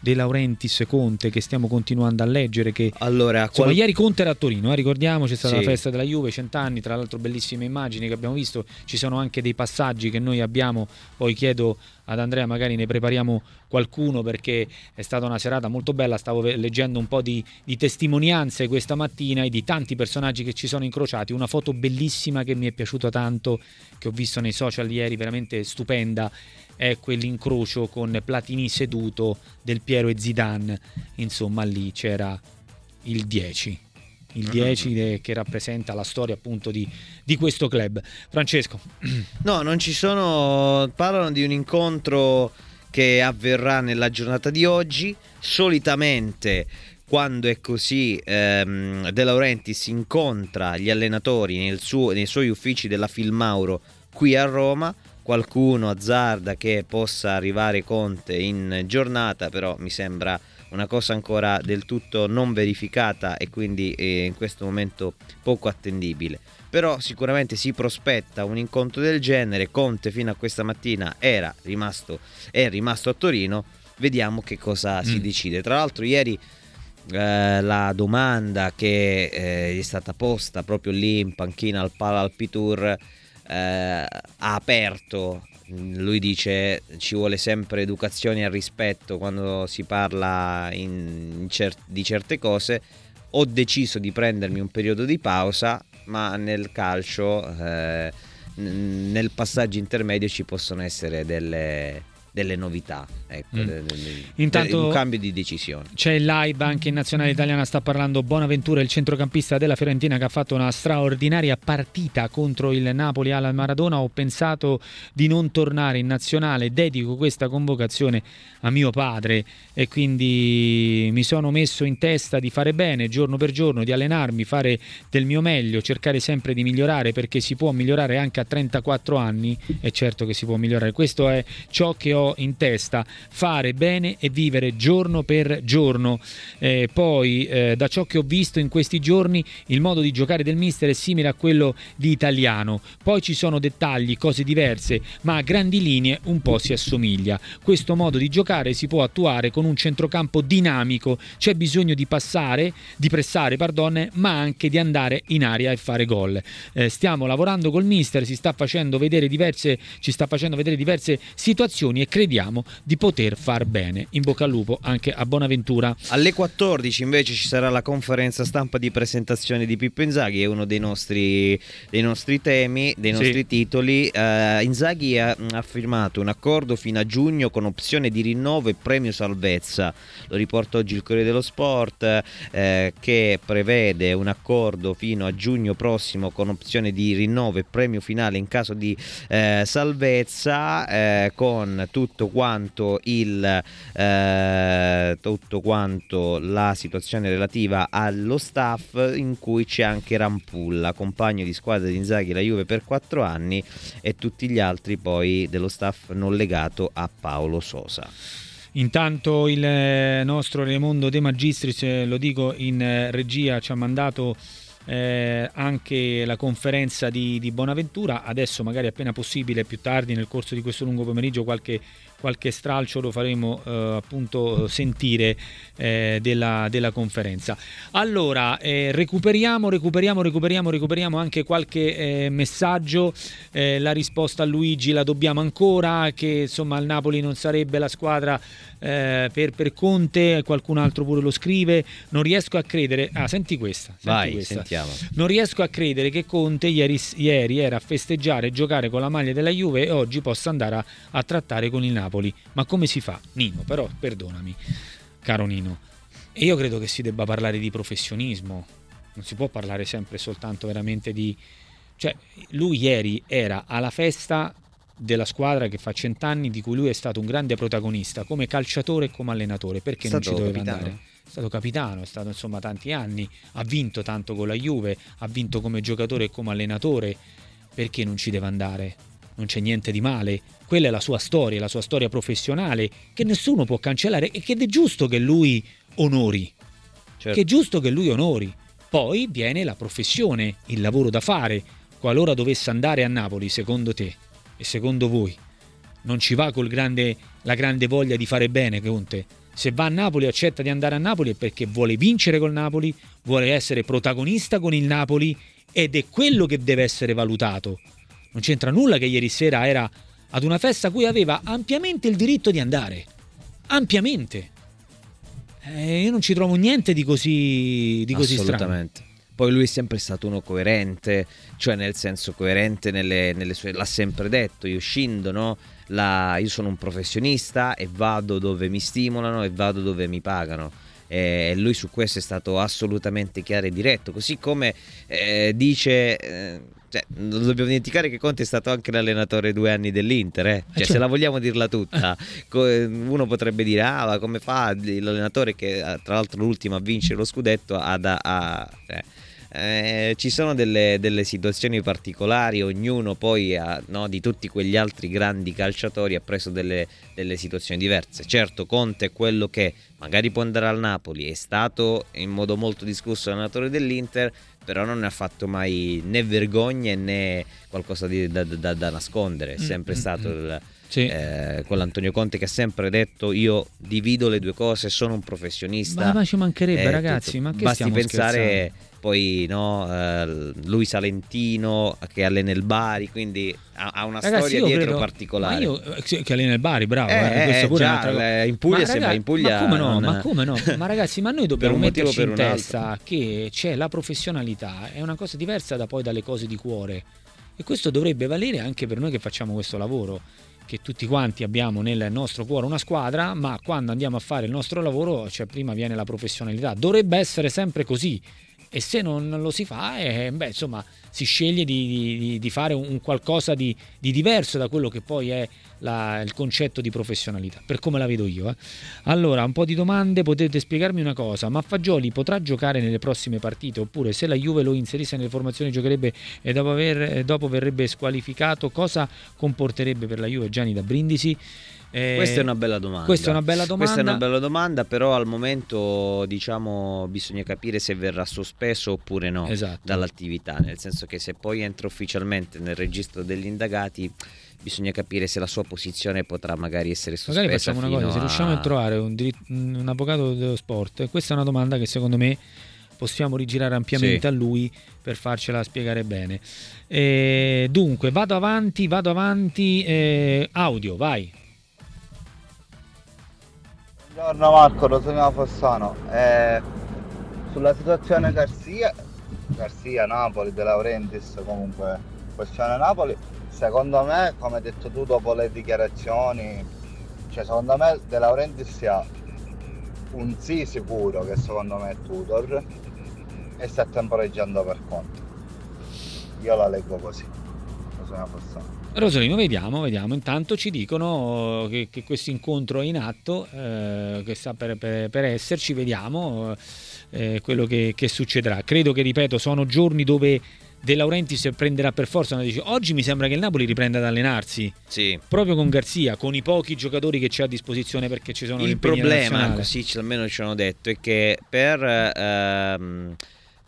De Laurentiis Conte che stiamo continuando a leggere. Che, Allora, insomma, qual- ieri Conte era a Torino, eh, ricordiamo, c'è stata Sì. la festa della Juve, cent'anni, tra l'altro bellissime immagini che abbiamo visto. Ci sono anche dei passaggi che noi abbiamo, poi chiedo ad Andrea magari ne prepariamo qualcuno perché è stata una serata molto bella, stavo leggendo un po' di, di testimonianze questa mattina e di tanti personaggi che ci sono incrociati, una foto bellissima che mi è piaciuta tanto, che ho visto nei social ieri, veramente stupenda, è quell'incrocio con Platini seduto del Piero e Zidane, insomma lì c'era il 10 il 10 che rappresenta la storia appunto di, di, questo club. Francesco. No, non ci sono, parlano di un incontro che avverrà nella giornata di oggi, solitamente quando è così ehm, De Laurentiis incontra gli allenatori nel suo, nei suoi uffici della Filmauro qui a Roma, qualcuno azzarda che possa arrivare Conte in giornata, però mi sembra una cosa ancora del tutto non verificata e quindi eh, in questo momento poco attendibile. Però sicuramente si prospetta un incontro del genere, Conte fino a questa mattina era rimasto, è rimasto a Torino, vediamo che cosa mm. si decide. Tra l'altro ieri eh, la domanda che eh, è stata posta proprio lì in panchina al Pala Alpitour eh, ha aperto lui dice ci vuole sempre educazione al rispetto quando si parla cer- di certe cose. Ho deciso di prendermi un periodo di pausa, ma nel calcio, eh, nel passaggio intermedio ci possono essere delle, delle novità, ecco, mm. de, de, Intanto un cambio di decisione. C'è il live anche in nazionale italiana, sta parlando Bonaventura, il centrocampista della Fiorentina che ha fatto una straordinaria partita contro il Napoli alla Maradona. Ho pensato di non tornare in nazionale, dedico questa convocazione a mio padre e quindi mi sono messo in testa di fare bene giorno per giorno, di allenarmi, fare del mio meglio, cercare sempre di migliorare perché si può migliorare anche a 34 anni, è certo che si può migliorare. Questo è ciò che ho in testa, fare bene e vivere giorno per giorno. Eh, poi eh, da ciò che ho visto in questi giorni il modo di giocare del mister è simile a quello di Italiano, poi ci sono dettagli, cose diverse, ma a grandi linee un po' si assomiglia. Questo modo di giocare si può attuare con un centrocampo dinamico, c'è bisogno di passare, di pressare, pardon, ma anche di andare in aria e fare gol. Eh, stiamo lavorando col mister, si sta facendo vedere diverse, ci sta facendo vedere diverse situazioni e crediamo di poter far bene. In bocca al lupo anche a Bonaventura. Alle 14 invece ci sarà la conferenza stampa di presentazione di Pippo Inzaghi, è uno dei nostri, dei nostri temi, dei nostri sì. titoli. Uh, Inzaghi ha, ha, firmato un accordo fino a giugno con opzione di rinnovo e premio salvezza. Lo riporta oggi il Corriere dello Sport eh, che prevede un accordo fino a giugno prossimo con opzione di rinnovo e premio finale in caso di eh, salvezza eh, con tutto quanto, il, eh, tutto quanto la situazione relativa allo staff in cui c'è anche Rampulla, compagno di squadra di Inzaghi la Juve per quattro anni e tutti gli altri poi dello staff non legato a Paolo Sosa. Intanto il nostro Raimondo De Magistris, eh, lo dico in eh, regia, ci ha mandato eh, anche la conferenza di, di, Bonaventura. Adesso, magari appena possibile, più tardi nel corso di questo lungo pomeriggio, qualche, qualche stralcio lo faremo eh, appunto sentire eh, della, della, conferenza. Allora, eh, recuperiamo, recuperiamo, recuperiamo, recuperiamo anche qualche eh, messaggio. Eh, la risposta a Luigi la dobbiamo ancora, che insomma il Napoli non sarebbe la squadra per, per, Conte, qualcun altro pure lo scrive. Non riesco a credere. Ah, senti questa. Senti Vai, questa. sentiamo. Non riesco a credere che Conte ieri, ieri era a festeggiare e giocare con la maglia della Juve e oggi possa andare a, a trattare con il Napoli. Ma come si fa? Nino, però perdonami, caro Nino. E io credo che si debba parlare di professionismo. Non si può parlare sempre soltanto veramente di... Cioè, lui ieri era alla festa della squadra che fa cent'anni di cui lui è stato un grande protagonista come calciatore e come allenatore perché non ci doveva capitano. andare è stato capitano, è stato insomma tanti anni, ha vinto tanto con la Juve, ha vinto come giocatore e come allenatore, perché non ci deve andare? Non c'è niente di male, quella è la sua storia, la sua storia professionale, che nessuno può cancellare e che è giusto che lui onori, certo. che è giusto che lui onori. Poi viene la professione, il lavoro da fare, qualora dovesse andare a Napoli, secondo te e secondo voi, non ci va con grande, la grande voglia di fare bene, Conte? Se va a Napoli accetta di andare a Napoli è perché vuole vincere col Napoli, vuole essere protagonista con il Napoli ed è quello che deve essere valutato. Non c'entra nulla che ieri sera era ad una festa a cui aveva ampiamente il diritto di andare. Ampiamente. Eh, io non ci trovo niente di così, di così strano. Poi lui è sempre stato uno coerente, cioè nel senso coerente nelle, nelle sue... l'ha sempre detto, io scindo, no? La- io sono un professionista e vado dove mi stimolano e vado dove mi pagano. E lui su questo è stato assolutamente chiaro e diretto, così come eh, dice... eh, cioè, non dobbiamo dimenticare che Conte è stato anche l'allenatore due anni dell'Inter, eh. Cioè, certo. se la vogliamo dirla tutta, uno potrebbe dire, ah, ma come fa l'allenatore che eh, tra l'altro l'ultimo a vincere lo scudetto ad, a, a- eh, eh, ci sono delle, delle situazioni particolari, ognuno poi ha, no, di tutti quegli altri grandi calciatori ha preso delle, delle situazioni diverse. Certo, Conte è quello che magari può andare al Napoli, è stato in modo molto discusso allenatore dell'Inter, però non ne ha fatto mai né vergogna né qualcosa di- da, da- da nascondere, è Mm, sempre mm, stato mm. il, Sì. eh, quell'Antonio Conte che ha sempre detto io divido le due cose, sono un professionista. Ma, ma ci mancherebbe, Eh, ragazzi. tutto. Ma che Basti pensare scherzando? poi no, eh, lui Salentino che allena il Bari, quindi ha, ha una Ragazzi, storia dietro credo- particolare. Ma io eh, che allena il Bari, bravo. Eh, eh, eh, già, in Puglia Ma sembra- in Puglia Ma come no? non- Ma come no? *laughs* Ma ragazzi, ma noi dobbiamo metterci in altro. testa che c'è la professionalità, è una cosa diversa da poi dalle cose di cuore. E questo dovrebbe valere anche per noi che facciamo questo lavoro. Che tutti quanti abbiamo nel nostro cuore una squadra, ma quando andiamo a fare il nostro lavoro, cioè prima viene la professionalità. Dovrebbe essere sempre così. E se non lo si fa, eh, beh, insomma, si sceglie di, di- di fare un, qualcosa di, di diverso da quello che poi è la- il concetto di professionalità, per come la vedo io. eh. Allora, un po' di domande, potete spiegarmi una cosa, ma Fagioli potrà giocare nelle prossime partite oppure se la Juve lo inserisse nelle formazioni giocherebbe e dopo, aver- dopo verrebbe squalificato, cosa comporterebbe per la Juve Gianni da Brindisi? Eh, Questa è una bella domanda. Questa è una bella domanda. Questa è una bella domanda, però al momento diciamo bisogna capire se verrà sospeso oppure no Esatto. dall'attività, nel senso che se poi entra ufficialmente nel registro degli indagati bisogna capire se la sua posizione potrà magari essere sospesa. Magari facciamo una cosa, fino se a- riusciamo a trovare un, dirit- un avvocato dello sport, questa è una domanda che secondo me possiamo rigirare ampiamente Sì. a lui per farcela spiegare bene. Eh, dunque, vado avanti, vado avanti, eh, audio, vai. Buongiorno Marco, Rosolino Fossano. Eh, sulla situazione Garcia, Garcia, Napoli, De Laurentiis, comunque questione Napoli, secondo me, come hai detto tu dopo le dichiarazioni, cioè secondo me De Laurentiis ha un sì sicuro che secondo me è Tudor e sta temporeggiando per conto. Io la leggo così. Rosolino Fossano. Rosolino, vediamo, vediamo. Intanto ci dicono che, che questo incontro è in atto, eh, che sta per, per- per esserci, vediamo eh, quello che, che succederà. Credo che, ripeto, sono giorni dove De Laurentiis prenderà per forza una decisione. Oggi mi sembra che il Napoli riprenda ad allenarsi. Sì. Proprio con Garzia, con i pochi giocatori che c'è a disposizione perché ci sono Il problema, così almeno ci hanno detto, è che per, ehm,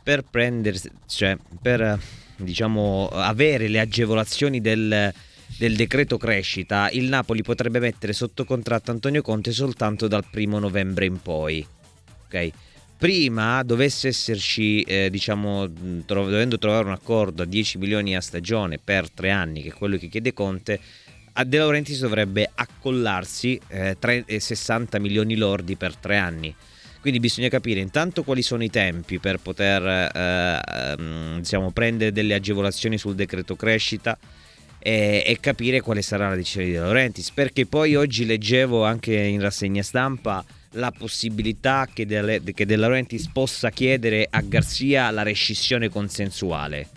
per prendersi, cioè per diciamo avere le agevolazioni del, del decreto crescita, il Napoli potrebbe mettere sotto contratto Antonio Conte soltanto dal primo novembre in poi. Ok? Prima dovesse esserci, eh, diciamo, tro- dovendo trovare un accordo a 10 milioni a stagione per tre anni, che è quello che chiede Conte, a De Laurentiis dovrebbe accollarsi eh, tre- eh, 60 milioni lordi per tre anni. Quindi bisogna capire intanto quali sono i tempi per poter eh, ehm, diciamo, prendere delle agevolazioni sul decreto crescita e, e capire quale sarà la decisione di De Laurentiis. Perché poi oggi leggevo anche in rassegna stampa la possibilità che De, che De Laurentiis possa chiedere a Garzia la rescissione consensuale.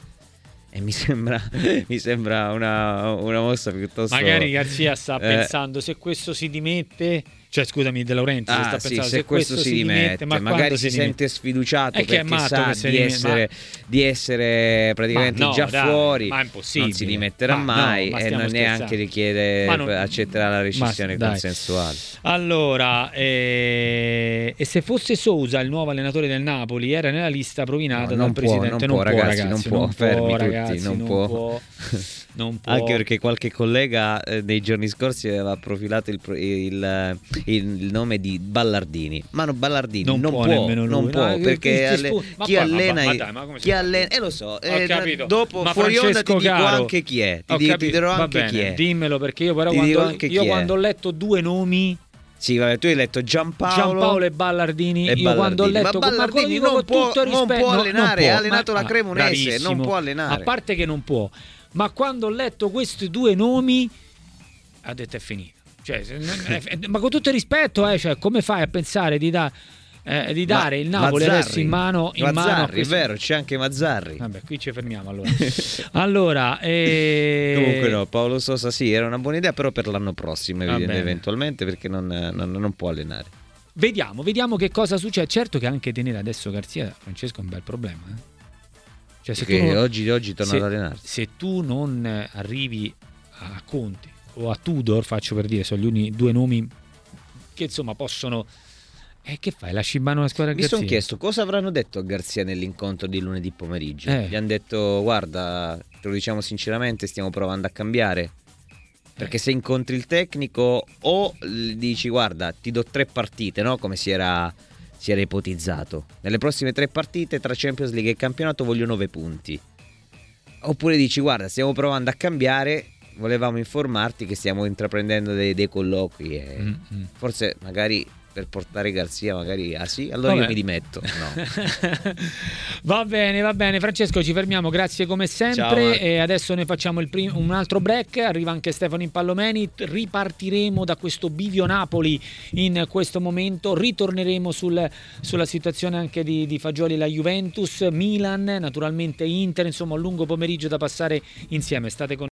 E mi sembra, *laughs* mi sembra una, una mossa piuttosto. Magari Garzia sta eh, pensando se questo si dimette, cioè scusami De Laurentiis Ah, sta sì, pensando se, questo, si dimette, ma magari si, dimette? sente sfiduciato È è perché sa si di dimette, essere, di essere praticamente Ma no, già dai, fuori, ma è impossibile. non si dimetterà Ma no, mai ma e non neanche richiede, Ma non- accetterà la rescissione Ma consensuale. Allora, eh, e se fosse Sousa il nuovo allenatore del Napoli, era nella lista provinata No, non dal può, presidente. non può, ragazzi, non può, fermi tutti, ragazzi, non può. *laughs* Non può. Anche perché qualche collega eh, nei giorni scorsi aveva profilato il, il- il- il nome di Ballardini. Ma no, Ballardini Non non, può può, nemmeno lui, non no, può che- perché alle- chi poi- allena, ma- ma i- dai, ma come si chi allena, eh lo so, Ho eh, capito. dopo Ma fuori onda ti dico caro, anche chi è, ti, di- ti dirò anche bene, chi è. Dimmelo perché io però Ti quando, io quando ho letto due nomi Sì, vabbè, tu hai letto Giampaolo, Giampaolo e Ballardini, e io quando ho Ballardini. letto Ma Ballardini non può- tutto non può no, allenare, può, ha allenato ma- la Cremonese, non può allenare. A parte che non può, ma quando ho letto questi due nomi ha detto è finito. Cioè, è- *laughs* è- ma con tutto il rispetto, eh, cioè, come fai a pensare di, da- eh, di Ma- dare il Napoli Mazzarri, adesso in mano, in mano a Mazzarri, è questo- vero, c'è anche Mazzarri. Vabbè, qui ci fermiamo allora. *laughs* allora, eh... Comunque no, Paolo Sosa sì, era una buona idea, però per l'anno prossimo eventualmente perché non, non- non può allenare. Vediamo, vediamo che cosa succede. Certo che anche tenere adesso Garzia, Francesco, è un bel problema. eh. Cioè, se Perché non- oggi, oggi torna se- ad allenarsi. Se tu non eh, arrivi a Conte o a Tudor, faccio per dire, sono gli uni due nomi che insomma possono... E che fai? Lasci in mano la squadra Mi sono chiesto cosa avranno detto a Garzia nell'incontro di lunedì pomeriggio. Eh. Gli hanno detto guarda, te lo diciamo sinceramente, stiamo provando a cambiare. Perché se incontri il tecnico o dici guarda ti do tre partite, no? come si era, si era ipotizzato. Nelle prossime tre partite tra Champions League e campionato voglio nove punti. Oppure dici guarda stiamo provando a cambiare, volevamo informarti che stiamo intraprendendo dei, dei colloqui e Mm, mm. forse magari per portare Garzia magari ah sì allora Vabbè. io mi dimetto no. *laughs* va bene, va bene. Francesco, ci fermiamo. Grazie come Ciao, sempre. Marco. e adesso noi facciamo il prim- un altro break. Arriva anche Stefano Impallomeni. Ripartiremo da questo bivio Napoli in questo momento. Ritorneremo sul- sulla situazione anche di, di Fagioli la Juventus, Milan, naturalmente Inter. Insomma, un lungo pomeriggio da passare insieme. State con